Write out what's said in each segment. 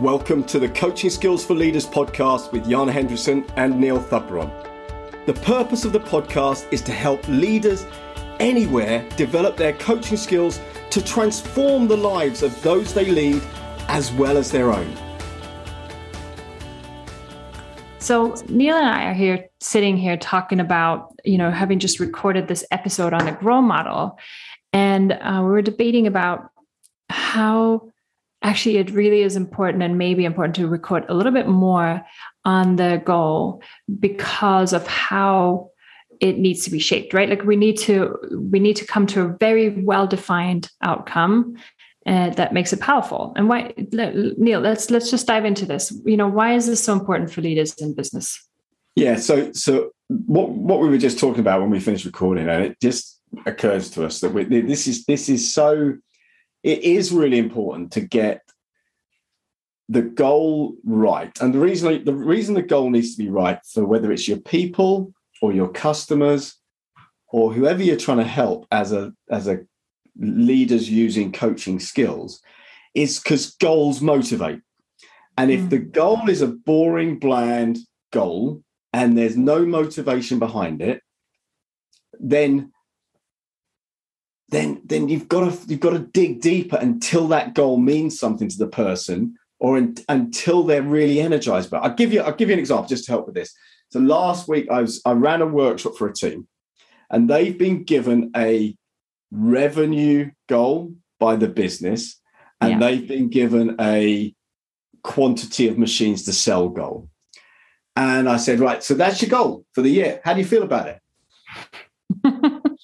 Welcome to the Coaching Skills for Leaders podcast with Jana Hendrickson and Neil Thubron. The purpose of the podcast is to help leaders anywhere develop their coaching skills to transform the lives of those they lead as well as their own. So Neil and I are here sitting here talking about, you know, having just recorded this episode on the grow model. And uh, we were debating about how actually it really is important and maybe important to record a little bit more on the goal because of how it needs to be shaped right? Like we need to we need to come to a very well defined outcome uh, that makes it powerful. And why neil let's let's just dive into this. You know why is this so important for leaders in business? Yeah so so what what we were just talking about when we finished recording and it just occurs to us that we, this is this is so it is really important to get the goal right. And the reason the reason the goal needs to be right for whether it's your people or your customers or whoever you're trying to help as a as a leaders using coaching skills is because goals motivate. And if mm. the goal is a boring, bland goal and there's no motivation behind it, then then then you've got to you've got to dig deeper until that goal means something to the person or in, until they're really energized but i'll give you i'll give you an example just to help with this. So last week i was i ran a workshop for a team and they've been given a revenue goal by the business and yeah. they've been given a quantity of machines to sell goal. And i said right so that's your goal for the year. How do you feel about it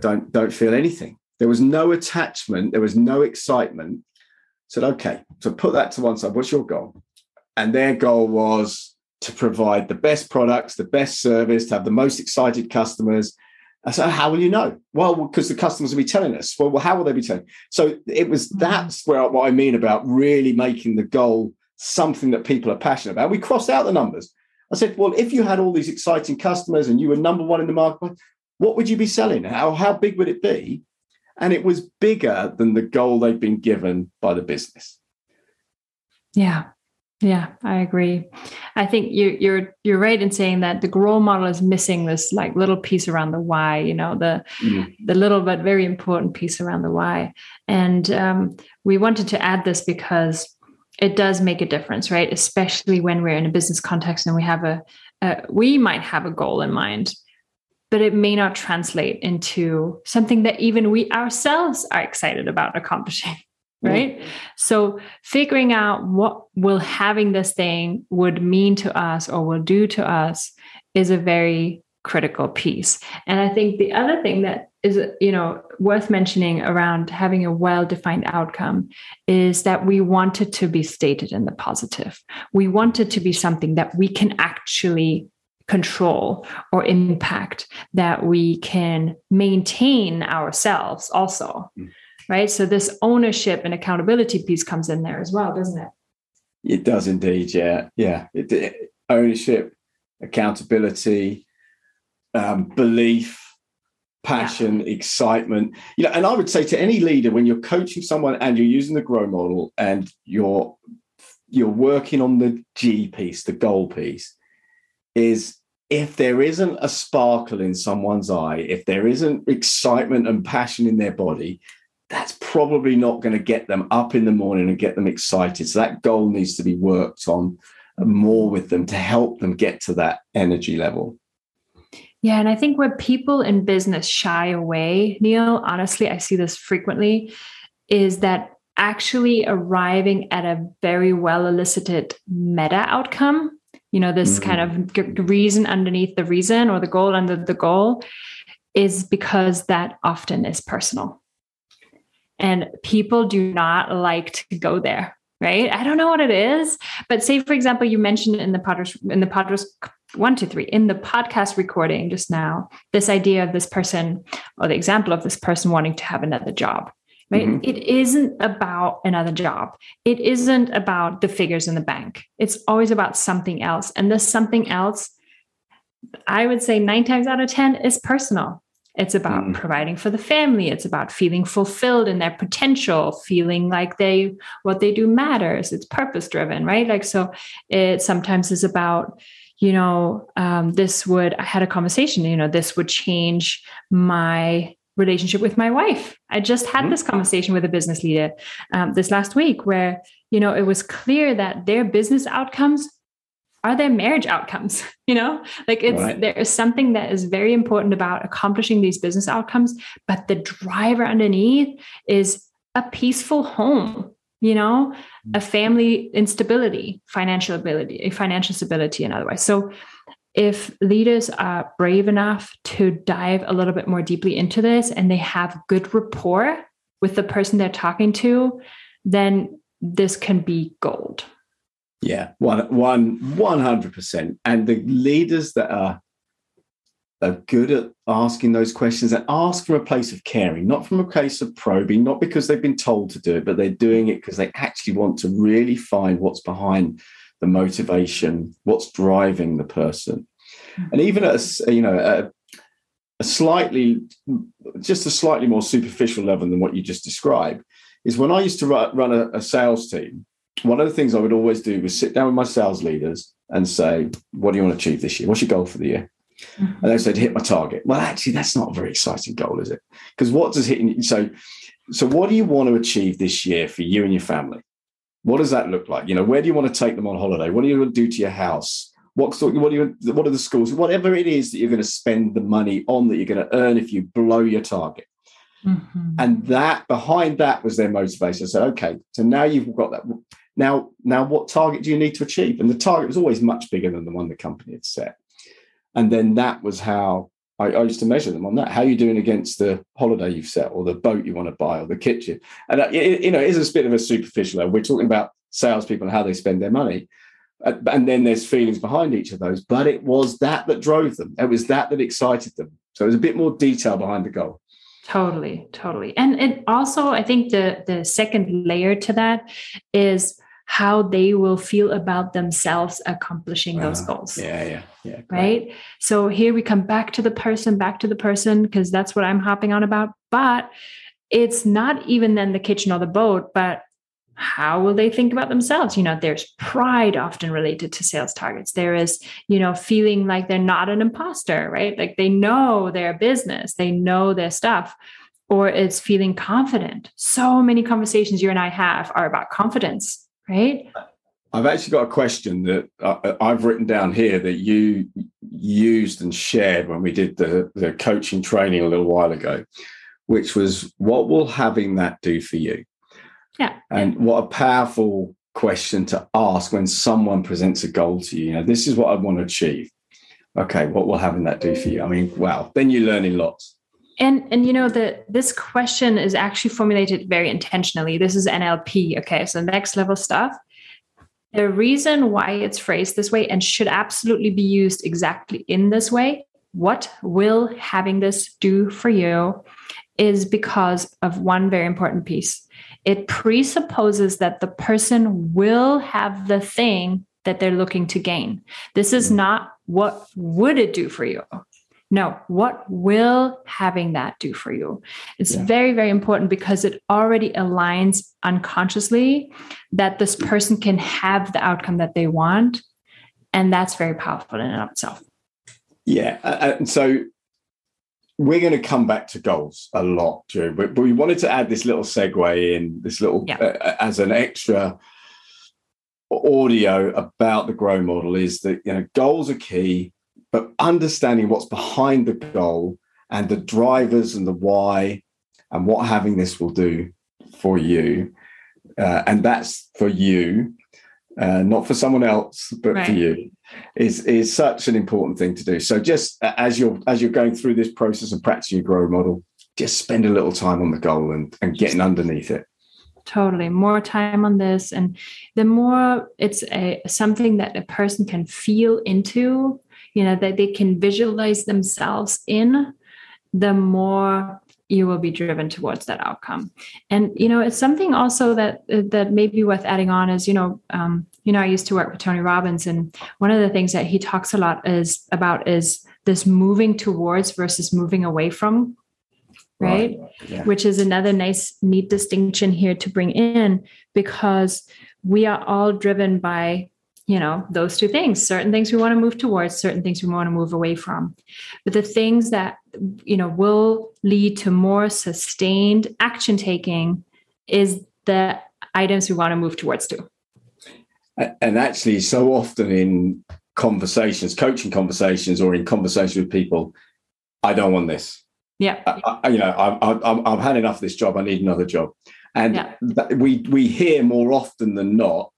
don't don't feel anything. There was no attachment. There was no excitement. Said, okay, so put that to one side. What's your goal? And their goal was to provide the best products, the best service, to have the most excited customers. I said, how will you know? Well, because the customers will be telling us. Well, how will they be telling? So it was mm-hmm. that's where what I mean about really making the goal something that people are passionate about. We crossed out the numbers. I said, well, if you had all these exciting customers and you were number one in the market, what would you be selling? How, how big would it be? And it was bigger than the goal they'd been given by the business. Yeah. Yeah, I agree. I think you, you're you're right in saying that the grow model is missing this like little piece around the why. You know, the mm. the little but very important piece around the why. And um, we wanted to add this because it does make a difference, right? Especially when we're in a business context and we have a, a we might have a goal in mind, but it may not translate into something that even we ourselves are excited about accomplishing right? Mm-hmm. so figuring out what will having this thing would mean to us or will do to us is a very critical piece. And i think the other thing that is you know worth mentioning around having a well defined outcome is that we want it to be stated in the positive. We want it to be something that we can actually control or impact that we can maintain ourselves also mm. right so this ownership and accountability piece comes in there as well doesn't it it does indeed yeah yeah it, it, ownership accountability um, belief passion yeah. excitement you know and i would say to any leader when you're coaching someone and you're using the grow model and you're you're working on the g piece the goal piece is if there isn't a sparkle in someone's eye, if there isn't excitement and passion in their body, that's probably not going to get them up in the morning and get them excited. So that goal needs to be worked on more with them to help them get to that energy level. Yeah, and I think where people in business shy away, Neil, honestly, I see this frequently, is that actually arriving at a very well elicited meta outcome you know this mm-hmm. kind of reason underneath the reason or the goal under the goal is because that often is personal. And people do not like to go there right? I don't know what it is but say for example you mentioned in the podcast in the podcast one two three in the podcast recording just now this idea of this person or the example of this person wanting to have another job right? Mm-hmm. It isn't about another job. It isn't about the figures in the bank. It's always about something else. And this something else, I would say nine times out of 10 is personal. it's about mm. providing for the family it's about feeling fulfilled in their potential feeling like they what they do matters it's purpose driven right like so it sometimes is about you know um, this would i had a conversation you know this would change my relationship with my wife. I just had mm. this conversation with a business leader um, this last week where you know it was clear that their business outcomes are their marriage outcomes you know? Like it's right. there is something that is very important about accomplishing these business outcomes but the driver underneath is a peaceful home you know? A family instability financial ability a financial stability and otherwise so if leaders are brave enough to dive a little bit more deeply into this and they have good rapport with the person they're talking to then this can be gold yeah, one, one, one hundred percent. And the leaders that are are good at asking those questions and ask from a place of caring, not from a place of probing, not because they've been told to do it, but they're doing it because they actually want to really find what's behind the motivation, what's driving the person, and even at a, you know a, a slightly, just a slightly more superficial level than what you just described is when I used to run a, a sales team one of the things I would always do was sit down with my sales leaders and say, What do you want to achieve this year? What's your goal for the year? Mm-hmm. And they said, hit my target. Well, actually, that's not a very exciting goal, is it? Because what does hitting so so what do you want to achieve this year for you and your family? What does that look like? You know, where do you want to take them on holiday? What do you want to do to your house? What sort, what do you what are the schools? Whatever it is that you're going to spend the money on that you're going to earn if you blow your target. Mm-hmm. And that behind that was their motivation. I said, okay, so now you've got that. Now, now, what target do you need to achieve? And the target was always much bigger than the one the company had set. And then that was how I, I used to measure them on that. How are you doing against the holiday you've set, or the boat you want to buy, or the kitchen? And uh, it, you know, it is a bit of a superficial. Level. We're talking about salespeople and how they spend their money. Uh, and then there's feelings behind each of those. But it was that that drove them. It was that that excited them. So it was a bit more detail behind the goal. Totally, totally. And it also, I think the the second layer to that is how they will feel about themselves accomplishing those uh, goals. Yeah, yeah, yeah. Right. So here we come back to the person, back to the person, because that's what I'm hopping on about. But it's not even then the kitchen or the boat, but how will they think about themselves you know there's pride often related to sales targets there is you know feeling like they're not an imposter right like they know their business they know their stuff or it's feeling confident so many conversations you and i have are about confidence right? Uh, I've actually got a question that I've written down here that you used and shared when we did the, the coaching training a little while ago, which was what will having that do for you? Yeah. And what a powerful question to ask when someone presents a goal to you. You know, this is what I want to achieve. Okay, what will having that do for you? I mean, wow, then you're learning lots and and you know the this question is actually formulated very intentionally this is nlp okay so next level stuff the reason why it's phrased this way and should absolutely be used exactly in this way what will having this do for you is because of one very important piece. It presupposes that the person will have the thing that they're looking to gain. This is hmm. not what would it do for you no, what will having that do for you? It's yeah. very, very important because it already aligns unconsciously that this person can have the outcome that they want. And that's very powerful in and of itself. Yeah. And so we're going to come back to goals a lot, Drew, but, we wanted to add this little segue in, this little yeah. uh, as an extra audio about the grow model is that you know goals are key but understanding what's behind the goal and the drivers and the why and what having this will do for you. Uh, and that's for you uh, not for someone else but right. for you is is such an important thing to do. So just as you're as you're going through this process of practicing your grow model just spend a little time on the goal and, and getting underneath it. Totally. More time on this and the more it's a something that a person can feel into you know that they can visualize themselves in the more you will be driven towards that outcome and you know it's something also that that may be worth adding on is you know um, you know i used to work with tony robbins and one of the things that he talks a lot is about is this moving towards versus moving away from right. Yeah. which is another nice neat distinction here to bring in because we are all driven by you know those two things certain things we want to move towards certain things we want to move away from. But the things that you know will lead to more sustained action taking is the items we want to move towards too. And actually so often in conversations coaching conversations or in conversations with people i don't want this. Yeah. I, I, you know I, i've had enough of this job i need another job. And yeah. we we hear more often than not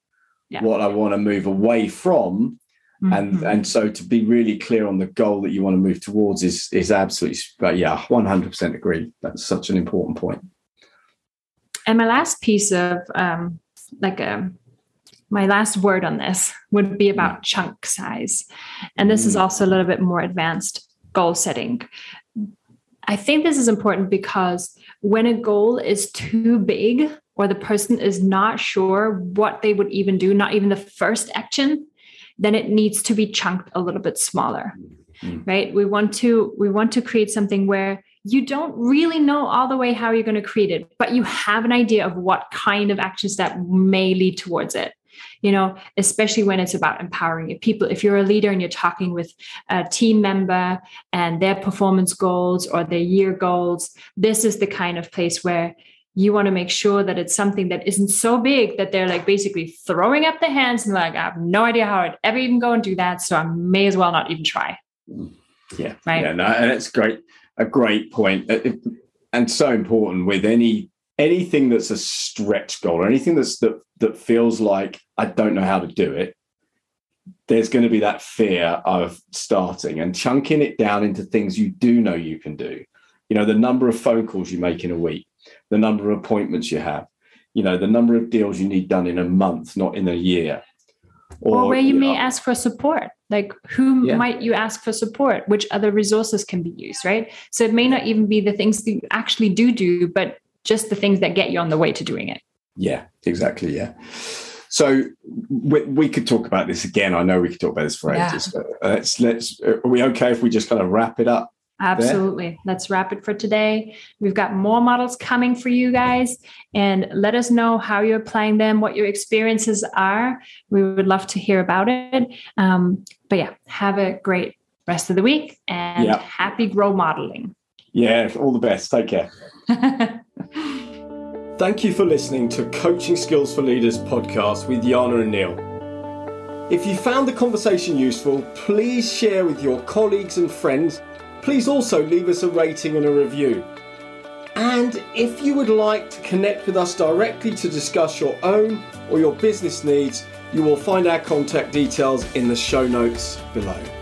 yeah. what i want to move away from mm-hmm. and and so to be really clear on the goal that you want to move towards is is absolutely but yeah 100% agree that's such an important point. and my last piece of um like a um, my last word on this would be about mm. chunk size. And this is mm. also a little bit more advanced goal setting. I think this is important because when a goal is too big or the person is not sure what they would even do, not even the first action, then it needs to be chunked a little bit smaller. Mm. Right? We want to we want to create something where you don't really know all the way how you're going to create it, but you have an idea of what kind of actions that may lead towards it you know especially when it's about empowering your people if you're a leader and you're talking with a team member and their performance goals or their year goals this is the kind of place where you want to make sure that it's something that isn't so big that they're like basically throwing up their hands and like i have no idea how i'd ever even go and do that so i may as well not even try. Mm. Yeah. Right? Yeah no, and it's great a great point. Uh, and so important with any anything that's a stretch goal or anything that's that that feels like I don't know how to do it, there's going to be that fear of starting and chunking it down into things you do know you can do. You know, the number of phone calls you make in a week, the number of appointments you have, you know, the number of deals you need done in a month, not in a year. Or, or where you, you may know, ask for support. Like, who yeah. might you ask for support? Which other resources can be used, right? So it may not even be the things that you actually do do, but just the things that get you on the way to doing it. Yeah, exactly. Yeah. So we, we could talk about this again. I know we could talk about this for yeah. ages. But uh, let's let's. Are we okay if we just kind of wrap it up? Absolutely. There? Let's wrap it for today. We've got more models coming for you guys, and let us know how you're applying them, what your experiences are. We would love to hear about it. Um, but yeah, have a great rest of the week and yep. happy grow modeling. Yeah, all the best. Take care. Thank you for listening to Coaching Skills for Leaders podcast with Yana and Neil. If you found the conversation useful, please share with your colleagues and friends. Please also leave us a rating and a review. And if you would like to connect with us directly to discuss your own or your business needs, you will find our contact details in the show notes below.